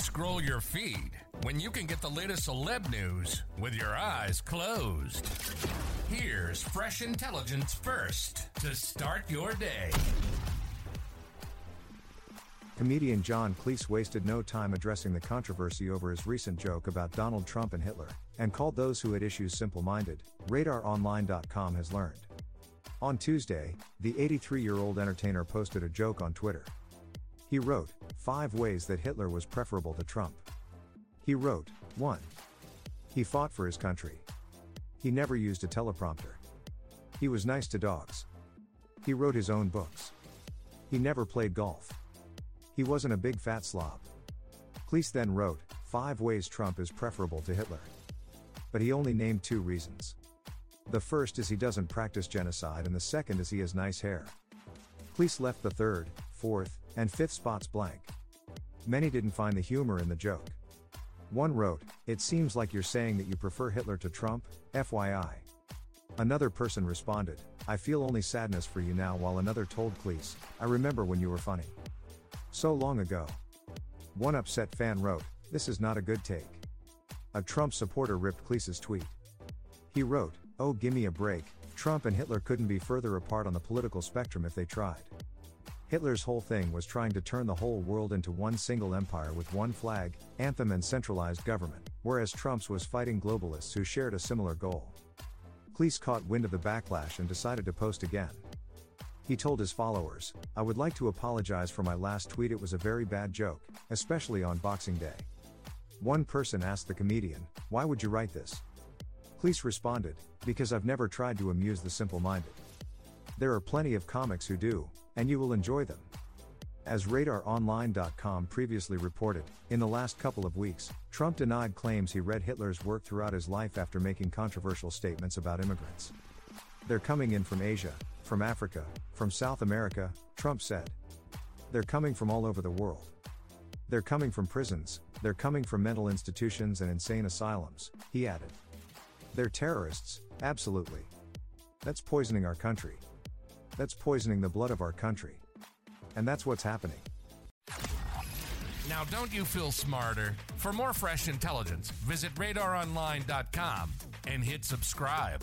Scroll your feed when you can get the latest celeb news with your eyes closed? Here's fresh intelligence first to start your day. Comedian John Cleese wasted no time addressing the controversy over his recent joke about Donald Trump and Hitler, and called those who had issues simple minded, RadarOnline.com has learned. On Tuesday, the 83 year old entertainer posted a joke on Twitter. He wrote, Five ways that Hitler was preferable to Trump. He wrote, 1. He fought for his country. He never used a teleprompter. He was nice to dogs. He wrote his own books. He never played golf. He wasn't a big fat slob. Cleese then wrote, Five ways Trump is preferable to Hitler. But he only named two reasons. The first is he doesn't practice genocide, and the second is he has nice hair. Cleese left the third, fourth, and fifth spots blank. Many didn't find the humor in the joke. One wrote, It seems like you're saying that you prefer Hitler to Trump, FYI. Another person responded, I feel only sadness for you now, while another told Cleese, I remember when you were funny. So long ago. One upset fan wrote, This is not a good take. A Trump supporter ripped Cleese's tweet. He wrote, Oh, gimme a break, Trump and Hitler couldn't be further apart on the political spectrum if they tried. Hitler's whole thing was trying to turn the whole world into one single empire with one flag, anthem, and centralized government, whereas Trump's was fighting globalists who shared a similar goal. Cleese caught wind of the backlash and decided to post again. He told his followers, I would like to apologize for my last tweet, it was a very bad joke, especially on Boxing Day. One person asked the comedian, Why would you write this? Cleese responded, Because I've never tried to amuse the simple minded. There are plenty of comics who do, and you will enjoy them. As RadarOnline.com previously reported, in the last couple of weeks, Trump denied claims he read Hitler's work throughout his life after making controversial statements about immigrants. They're coming in from Asia, from Africa, from South America, Trump said. They're coming from all over the world. They're coming from prisons, they're coming from mental institutions and insane asylums, he added. They're terrorists, absolutely. That's poisoning our country. That's poisoning the blood of our country. And that's what's happening. Now, don't you feel smarter? For more fresh intelligence, visit radaronline.com and hit subscribe.